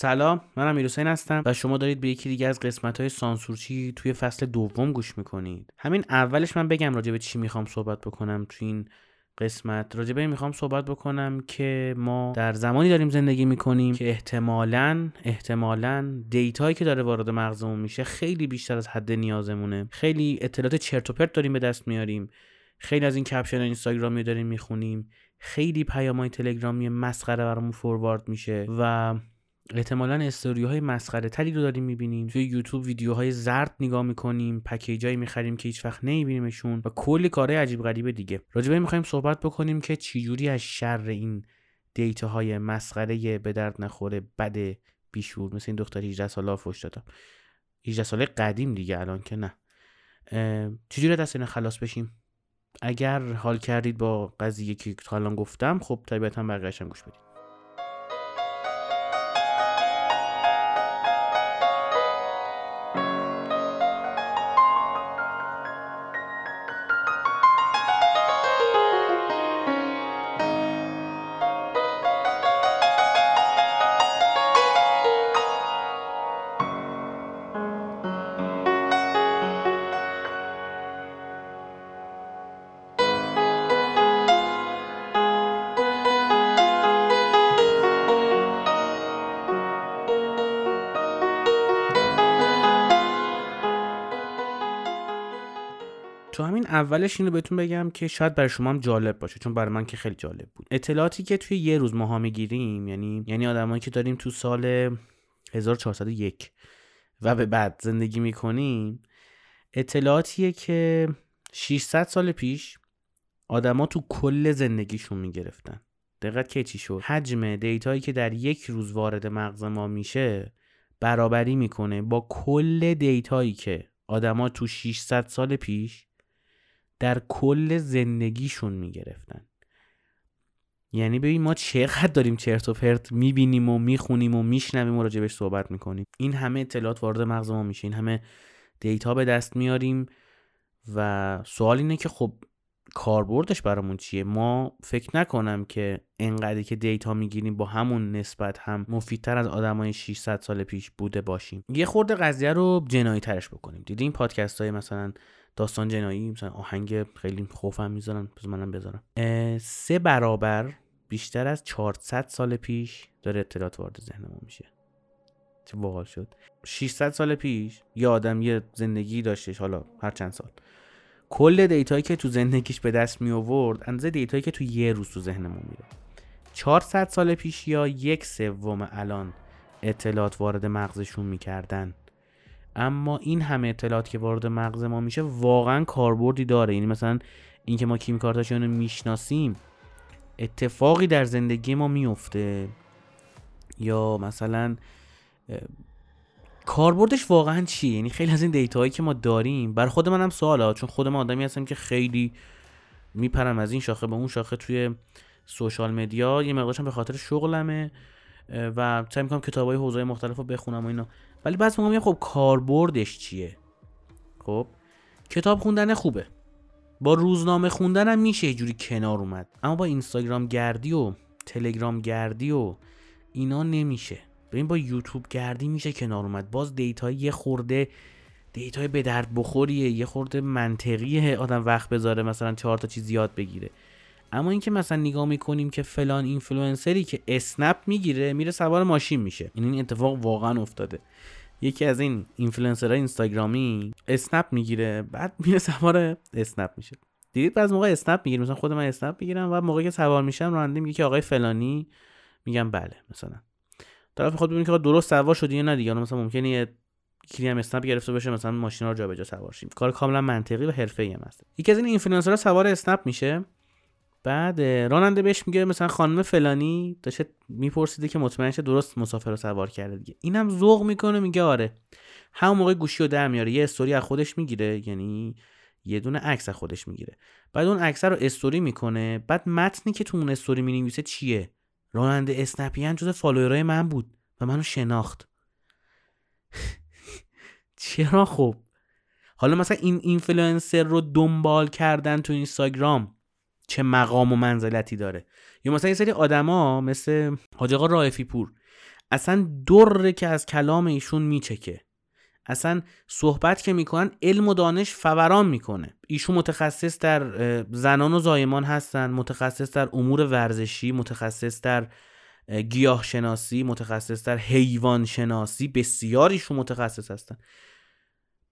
سلام من امیر حسین هستم و شما دارید به یکی دیگه از قسمت های سانسورچی توی فصل دوم گوش می‌کنید. همین اولش من بگم راجع به چی می‌خوام صحبت بکنم توی این قسمت. راجع به می‌خوام صحبت بکنم که ما در زمانی داریم زندگی می‌کنیم که احتمالا احتمالا دیتایی که داره وارد مغزمون میشه خیلی بیشتر از حد نیازمونه. خیلی اطلاعات چرت و پرت داریم به دست میاریم. خیلی از این کپشن اینستاگرامی داریم می‌خونیم. خیلی پیامهای تلگرامی مسخره برامون فوروارد میشه و احتمالا استوری های مسخره تری رو داریم می‌بینیم. توی یوتیوب ویدیوهای زرد نگاه می‌کنیم پکیجایی می‌خریم که هیچ وقت نمیبینیمشون و کلی کارهای عجیب غریب دیگه. راجبه می‌خوایم صحبت بکنیم که چجوری از شر این دیتا های مسخره به درد نخوره بد بیشور. مثل این دختر 18 ساله فوش دادم. 18 ساله قدیم دیگه الان که نه. چجوری دست این خلاص بشیم؟ اگر حال کردید با قضیه که الان گفتم خب طبیعتا بقیه‌اش گوش بدید. تو همین اولش اینو بهتون بگم که شاید برای شما هم جالب باشه چون برای من که خیلی جالب بود. اطلاعاتی که توی یه روز ماها می‌گیریم یعنی یعنی آدمایی که داریم تو سال 1401 و به بعد زندگی می‌کنیم اطلاعاتیه که 600 سال پیش آدما تو کل زندگیشون می‌گرفتن. دقت که چی شد؟ حجم دیتایی که در یک روز وارد مغز ما میشه برابری می‌کنه با کل دیتایی که آدما تو 600 سال پیش در کل زندگیشون می‌گرفتن. یعنی ببین ما چقدر داریم چرت و پرت می‌بینیم و می‌خونیم و میشنویم و راجبش صحبت می‌کنیم. این همه اطلاعات وارد مغز ما میشه. این همه دیتا به دست میاریم و سوال اینه که خب کاربردش برامون چیه؟ ما فکر نکنم که انقدری که دیتا می‌گیریم با همون نسبت هم مفیدتر از آدمای 600 سال پیش بوده باشیم. یه خورده قضیه رو جنایی ترش بکنیم. دیدین پادکست های مثلا داستان جنایی مثلا آهنگ خیلی خوفم می‌ذارن پس منم بذارم. سه برابر بیشتر از 400 سال پیش داره اطلاعات وارد ذهن ما میشه. چه باحال شد. 600 سال پیش یه آدم یه زندگی داشتش حالا هر چند سال. کل دیتایی که تو زندگیش به دست می آورد اندازه دیتایی که تو یه روز تو ذهنمون میره. 400 سال پیش یا یک سوم الان اطلاعات وارد مغزشون می‌کردن. اما این همه اطلاعات که وارد مغز ما میشه واقعا کاربردی داره. یعنی مثلا اینکه ما کیمی کارتاشیان رو می‌شناسیم اتفاقی در زندگی ما میفته یا مثلا کاربردش واقعا چیه؟ یعنی خیلی از این دیتاهایی که ما داریم بر خود منم سواله. چون خود من آدمی هستم که خیلی میپرم از این شاخه به اون شاخه توی سوشال مدیا. یه مقدارش به خاطر شغلمه. و سعی می‌کنم کتابای حوزه مختلف رو بخونم و اینا. ولی بعضی موقع خب کاربردش چیه؟ خب کتاب خوندن خوبه. با روزنامه خوندن هم میشه جوری کنار اومد. اما با اینستاگرام گردی و تلگرام گردی و اینا نمیشه. ببین با یوتیوب گردی میشه کنار اومد. باز data ی یه خورده data ی به درد بخوریه یه خورده منطقیه. آدم وقت بذاره مثلا چهار تا چیز یاد بگیره. اما اینکه مثلا نگاه می‌کنیم که فلان اینفلوئنسری که اسنپ می‌گیره میره سوار ماشین میشه. این این اتفاق واقعا افتاده. یکی از این اینفلوئنسرهای اینستاگرامی اسنپ می‌گیره بعد میره سوار اسنپ میشه. دیدید بعض موقع اسنپ می‌گیره مثلا خود من اسنپ می‌گیرم و موقعی که سوار میشم راننده میگه که آقای فلانی میگم بله مثلا. طرف خود ببینید که درست سوار شدی یا نه دیگه. مثلا ممکنه یه کلی هم اسنپ گرفته بشه مثلا ماشین رو جابجا سوار شیم. کار کاملا منطقی و حرفه‌ای هم یکی از این اینفلوئنسرها سوار اسنپ میشه. بعد راننده بهش میگه مثلا خانم فلانی داشته میپرسیده که مطمئن شه درست مسافر رو سوار کرده دیگه. اینم ذوق می‌کنه میگه آره. همون موقع گوشی رو در میاره. یه استوری از خودش می‌گیره یعنی یه دونه عکس از خودش می‌گیره. بعد اون عکس رو استوری می‌کنه. بعد متنی که تو اون استوری می‌نویسه چیه؟ راننده اسنپی هم جز follower ای من بود و منو شناخت. چرا خب؟ حالا مثلا این اینفلوئنسر رو دنبال کردن تو اینستاگرام. چه مقام و منزلتی داره. یا مثلا یه سری آدما مثل حاج آقا رائفی پور اصلا دره که از کلام ایشون میچکه. اصلا صحبت که می‌کنن علم و دانش فوران می‌کنه. ایشون متخصص در زنان و زایمان هستن متخصص در امور ورزشی متخصص در گیاه شناسی متخصص در حیوان شناسی بسیار ایشون متخصص هستن.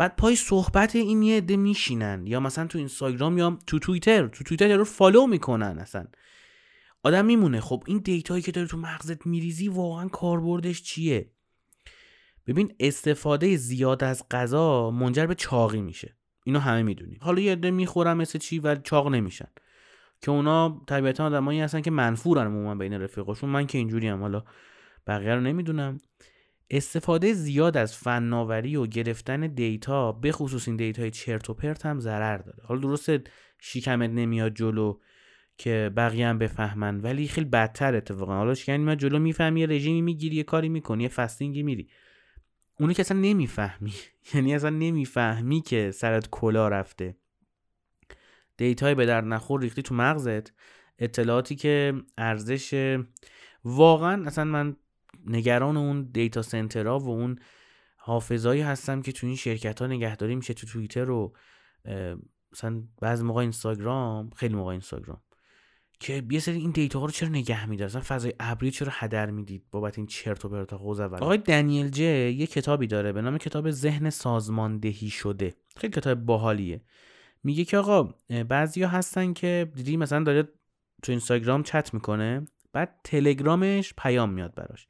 بعد پای صحبت این یه عده میشینن. یا مثلا تو اینستاگرام یا تو توییتر. تو توییتر رو follow می‌کنن اصلا. آدم میمونه. خب این data یی که داری تو مغزت میریزی واقعا کاربردش چیه؟ ببین استفاده زیاد از غذا منجر به چاقی میشه. اینو همه می‌دونیم. حالا یه عده می‌خورن مثل چی ولی چاق نمیشن. که اونا طبیعتا آدمایی هستن که منفورن عموما بین رفیقاشون. من که اینجوری هم حالا بقیه رو نمی‌دونم. استفاده زیاد از فناوری و گرفتن data به خصوص این data ی چرت و پرت هم ضرر داره. حالا درسته شیکمت نمیاد جلو که بقیه هم بفهمن ولی خیلی بدتر اتفاقا. حالا شکم میاد جلو می‌فهمی یه رژیمی می‌گیری یه کاری می‌کنی یه fasting ی میری. اونی که اصلا نمی‌فهمی یعنی اصلا نمی‌فهمی که سرت کلا رفته. data ی به در نخور ریختی تو مغزت. اطلاعاتی که ارزش واقعا اصلا من نگران اون دیتا سنترها و اون حافظایی هستم که تو این شرکت ها نگهداری میشه تو توییتر و مثلا بعضی موقع اینستاگرام خیلی موقع اینستاگرام. که یه سری این دیتا ها رو چرا نگه میدار مثلا فضای ابری چرا هدر می‌دید بابت این چرت و پرت آقای دنیل جه یه کتابی داره به نام کتاب ذهن سازماندهی شده. خیلی کتاب باحالیه. میگه که آقا بعضیا هستن که دیدی مثلا داره تو اینستاگرام چت می‌کنه؟ بعد تلگرامش پیام میاد براش.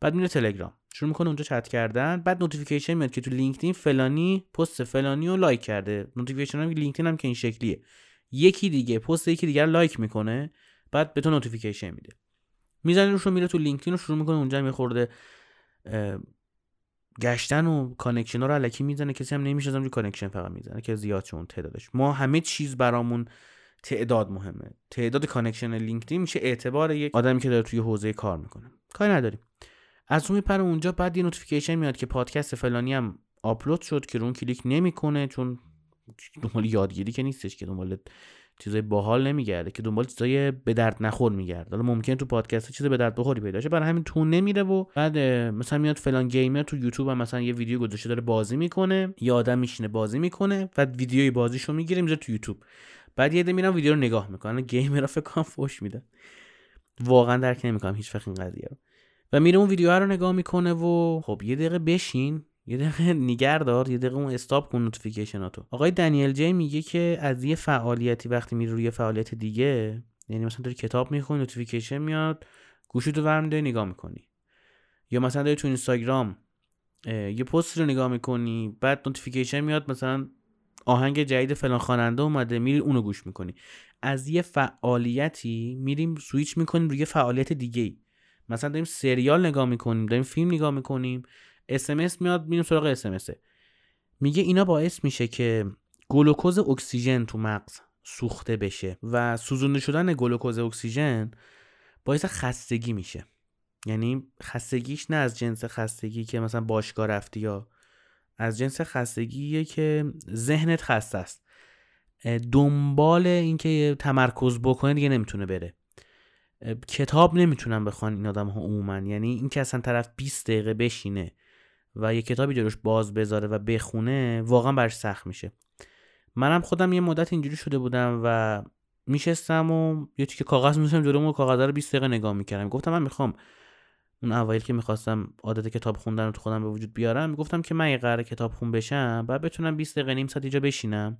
بعد میره تلگرام. شروع می‌کنه اونجا چت کردن. بعد notification میاد که تو لینکدین فلانی پست فلانی رو لایک کرده. notification هم لینکدین هم که این شکلیه. یکی دیگه پست یکی دیگر لایک می‌کنه. بعد به تو notification میده. می‌زنه روش رو میره تو لینکدین رو شروع می‌کنه اونجا یه خورده گشتن و connection رو الکی می‌زنه. کسی هم نمیشه روی connection فقط می‌زنه که زیاد چون تعدادش. ما همه چیز برامون تعداد مهمه. تعداد connection لینکدین میشه اعتبار یک آدمی که داره توی حوزه کار می‌کنه. کاری نداریم. از اون میپره اونجا بعد یه notification میاد که پادکست فلانی هم آپلود شد که اون کلیک نمی‌کنه چون دنبال یادگیری که نیستش که دنبال چیزای باحال نمیگرده که دنبال چیزای به درد نخور میگرده. حالا ممکن تو پادکست چیز به درد بخوری پیدا شه. برای همین تو نمیره و بعد مثلا میاد فلان gamer تو یوتیوب هم مثلا یه ویدیو گذاشته داره بازی می‌کنه. یه آدم میشینه بازی می‌کنه. بعد ویدیوی بازیشو می‌گیره می‌ذاره تو یوتیوب. بعد یه میرن ویدیو رو نگاه می‌کنن گیمرها فکر کنم فوش میده. واقعا درک نمی‌کنم. هیچ وقت این قضیه رو. و میره اون ویدیو رو نگاه می‌کنه و خب یه دقیقه بشین. یه دقیقه نیگر دار. یه دقیقه اون stop کن notification اتو آقای دنیل جی میگه که از یه فعالیتی وقتی میره روی فعالیت دیگه یعنی مثلا داری کتاب می‌خونی notification میاد گوشیتو ورمی‌داری نگاه می‌کنی. یا مثلا داری تو اینستاگرام یه پست رو نگاه می‌کنی بعد notification میاد مثلا آهنگ جدید فلان خواننده اومده میری اونو گوش می‌کنی. از یه فعالیتی میریم سویچ می‌کنیم روی فعالیت دیگه ای مثلا داریم سریال نگاه می‌کنیم داریم فیلم نگاه می‌کنیم SMS میاد میریم سراغ SMS میگه اینا باعث میشه که گلوکوز اکسیژن تو مغز سوخته بشه و سوزونده شدن گلوکوز اکسیژن باعث خستگی میشه. یعنی خستگیش نه از جنس خستگی که مثلا باشگاه رفتی یا از جنس خستگیه که ذهنت خسته است. دنبال اینکه تمرکز بکنه دیگه نمی‌تونه بره. کتاب نمی‌تونن بخوان این آدم ها عموما. یعنی اینکه اصلا طرف 20 دقیقه بشینه و یه کتابی جلوش باز بذاره و بخونه واقعا برش سخت میشه. منم خودم یه مدت اینجوری شده بودم و میشستم و یه تیکه کاغذ می‌ذاشتم جلوم و کاغذ رو 20 دقیقه نگاه می‌کردم. گفتم من می‌خوام اون اوایل که می‌خواستم عادت کتاب خوندن رو تو خودم به وجود بیارم می‌گفتم که من اگه قرار کتاب خون بشم بعد بتونم 20 دقیقه نیم ساعت اینجا بشینم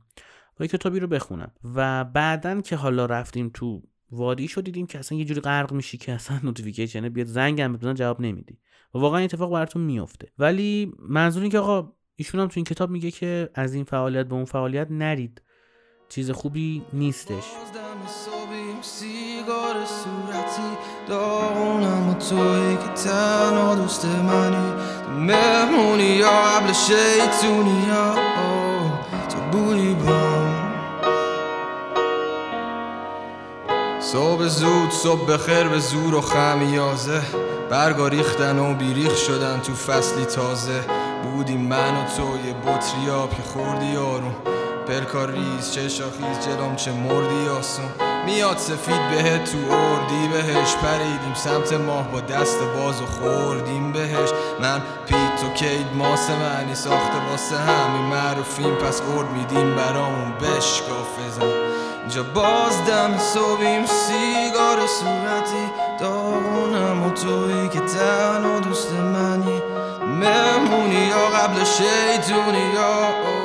و کتابی رو بخونم. و بعدا که حالا رفتیم تو وادی شو دیدیم که اصلا یه جوری غرق میشی که اصلا notification بیاد زنگم بزنن جواب نمیدی. و واقعا اتفاق براتون میفته ولی منظور که آقا ایشون هم تو این کتاب میگه که از این فعالیت به اون فعالیت نرید. چیز خوبی نیستش. توی که تنها دوست منی. مهمونی یا قبل شیطونی یا تو بوی بام صبح زود صبح بخیر به زور و خمیازه برگا ریختن و بیریخ شدن تو فصلی تازه. بودی من و تو یه بطری آب که خوردی آروم. پلکار ریز چه شاخیز جلوم چه مردی آسون. میاد سفید بهت تو اردی بهش پریدیم سمت ماه با دست باز و خوردیم بهش من پیت و کید ماس معنی ساخته واسه همین معروفیم. پس ارد میدیم برامون بشکاف بزن اینجا باز دم صبحیم سیگار صورتی داغونم و تویی که تنها دوست منی. مهمونی یا قبل شیطونی یا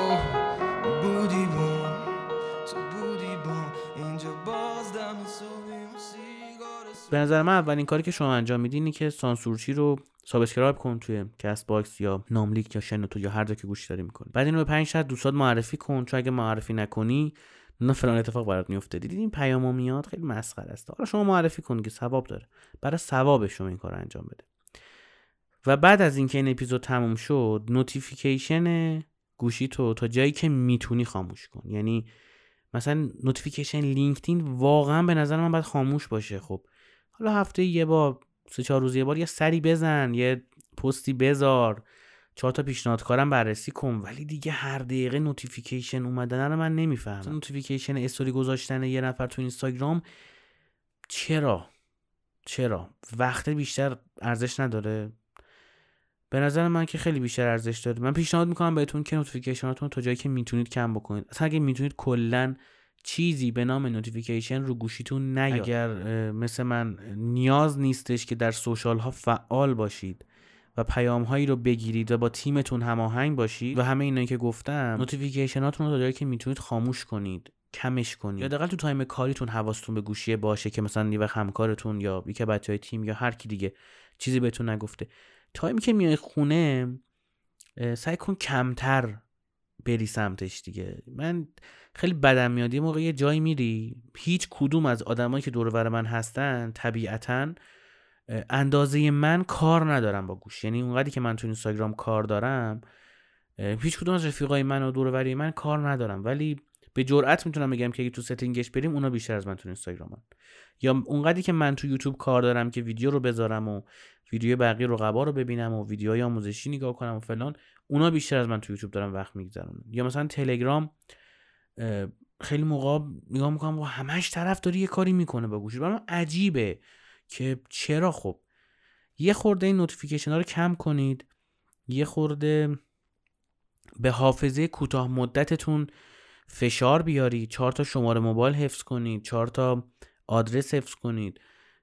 به نظر من اولین کاری که شما انجام میدین اینه که سانسورچی رو subscribe کن توی کست باکس یا ناملیک یا شنوتو یا هر جا که گوش داری می‌کنی. بعد اینو به 5 شهر دوستات معرفی کن چون اگه معرفی نکنی نه فلان اتفاق برات میفته دیدین این پیامو میاد؟ خیلی مسخره است. حالا شما معرفی کن که ثواب داره. برای ثواب شما این کار انجام بده. و بعد از اینکه این اپیزود تموم شد notification گوشیتو تا جایی که می‌تونی خاموش کن. یعنی مثلا notification لینکدین واقعا به نظر من باید خاموش باشه. خب حالا هفته یه بار سه چهار روز یه بار یه سری بزن یه پستی بذار. چهار تا پیشنهاد کارم بررسی کن. ولی دیگه هر دقیقه notification اومدن رو من نمی‌فهمم. notification story گذاشتن یه نفر تو اینستاگرام چرا؟ چرا؟ وقت بیشتر ارزش نداره؟ به نظر من که خیلی بیشتر ارزش داره. من پیشنهاد می‌کنم بهتون که notification اتون تا جایی که می‌تونید کم بکنید. اصلا اگه می‌تونید کلا چیزی به نام notification رو گوشیتون نیاد. اگر مثل من نیاز نیستش که در social ها فعال باشید و پیام هایی رو بگیرید و با تیمتون هماهنگ باشید و همه اینایی که گفتم notification اتون رو تا جایی که می‌تونید خاموش کنید کمش کنید. یا دقیقا تو تایم کاریتون حواستون به گوشیه باشه که مثلا یه همکارتون یا یکی بچه های تیم یا هر کی دیگه چیزی بهتون نگفته. تایمی که میای خونه سعی کن کمتر بری سمتش دیگه. من خیلی بدم میاد. یه موقع یه جایی میری هیچ کدوم از آدمایی که دور من هستن طبیعتا اندازه من کار ندارم با گوش. یعنی اونقدری که من تو اینستاگرام کار دارم هیچ کدوم از رفیقای من و دور من کار ندارم. ولی به جرئت می‌تونم بگم که اگه تو ستینگش بریم اونا بیشتر از من تو اینستاگرامن. یا اونقدری که من تو یوتیوب کار دارم که ویدیو رو بذارم و ویدیو بقیه رقبا رو ببینم و ویدیوهای آموزشی نگاه کنم و فلان اونا بیشتر از من تو یوتیوب دارم وقت میگذرونن. یا مثلا تلگرام خیلی موقع نگاه می‌کنم و همش طرف داره یه کاری می‌کنه با گوشی برام عجیبه که چرا خب؟ یه خورده این notification ها رو کم کنید. یه خورده به حافظه کوتاه مدتتون فشار بیارید. چهار تا شماره موبایل حفظ کنید. چهار تا آدرس حفظ کنید.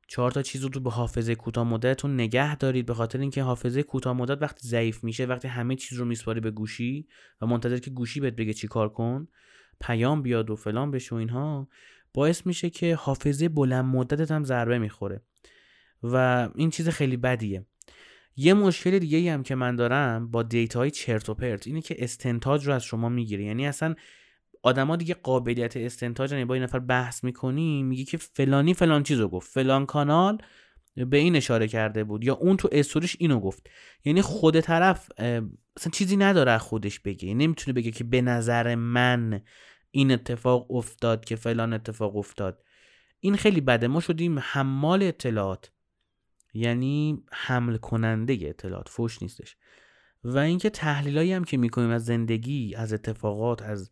چهار تا چیز رو به حافظه کوتاه مدتتون نگه دارید به خاطر اینکه حافظه کوتاه مدت وقتی ضعیف میشه وقتی همه چیز رو میسپاری به گوشی و منتظر که گوشی بهت بگه چی کار کن پیام بیاد و فلان بشه و اینها باعث میشه که حافظه بلند مدتت هم ضربه می‌خوره. و این چیز خیلی بدیه. یه مشکل دیگه هم که من دارم با دیتاهای چرت و پرت اینه که استنتاج رو از شما می‌گیره. یعنی اصلا آدما دیگه قابلیت استنتاج یعنی با این نفر بحث می‌کنی میگی که فلانی فلان چیز رو گفت. فلان کانال به این اشاره کرده بود یا اون تو استوریش اینو گفت. یعنی خود طرف اصلا چیزی نداره خودش بگه. نمی‌تونه بگه که به نظر من این اتفاق افتاد که فلان اتفاق افتاد. این خیلی بده. ما شدیم حمال اطلاعات. یعنی حمل کننده اطلاعات. فوش نیستش. و اینکه تحلیلایی هم که می‌کنیم از زندگی از اتفاقات از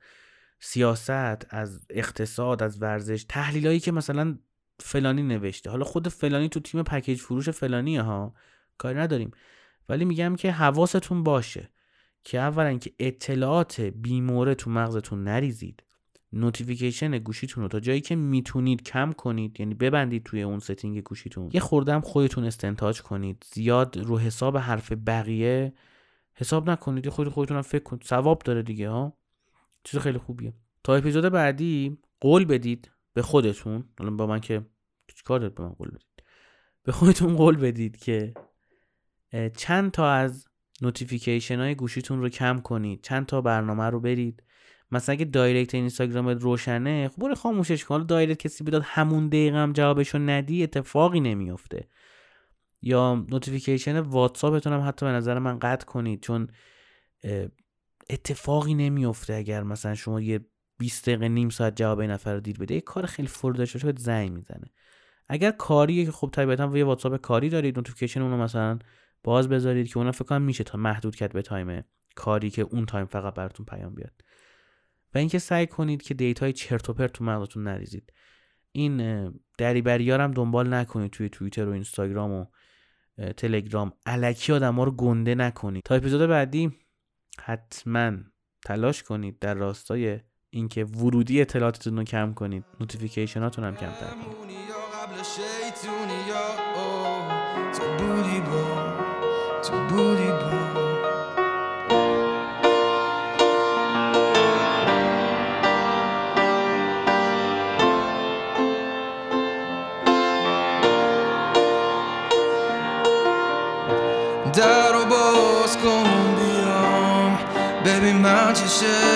سیاست از اقتصاد از ورزش تحلیلایی که مثلا فلانی نوشته. حالا خود فلانی تو تیم پکیج فروش فلانی ها. کاری نداریم. ولی میگم که حواستون باشه که اولا که اطلاعات بی‌مورد تو مغزتون نریزید. notification گوشیتون رو. تا جایی که می‌تونید کم کنید یعنی ببندید توی اون setting گوشیتون. یه خوردم خودتون استنتاج کنید. زیاد رو حساب حرف بقیه حساب نکنید. خود خودتون هم فکر کنید. ثواب داره دیگه ها. چیز خیلی خوبیه. تا اپیزود بعدی قول بدید به خودتون الان با من که کار دارید به من قول بدید؟ به خودتون قول بدید که چند تا از notification های گوشیتون رو کم کنید چند تا برنامه رو برید. مثلا اگه direct اینستاگرام روشنه خب برو خاموشش کن. direct کسی بت داد همون دقیقه هم جوابشو ندی اتفاقی نمیافته. یا notification واتساپتون هم حتی به نظر من قطع کنید چون اتفاقی نمیافته اگر مثلا شما یه 20 دقیقه نیم ساعت جواب این نفر رو دیر بده یه کار خیلی فوری داشته باشه زنگ می‌زنه. اگر کاریه که خب طبیعتا یه واتساپ کاری دارید نوتیفیکیشن اونو مثلا باز بذارید که اون فکر کنم میشه تا محدود کرد به تایم کاری که اون تایم فقط براتون پیام بیاد. و اینکه سعی کنید که data ی چرت و پرت تو مغزتون نریزید. این دری‌وری هم دنبال نکنید توی توییتر و اینستاگرام و تلگرام. الکی آدم ها رو گنده نکنید. تا اپیزود بعدی حتما تلاش کنید در راستای اینکه ورودی اطلاعاتتون رو کم کنید. نوتیفیکیشناتون هم کمتر. کنید در من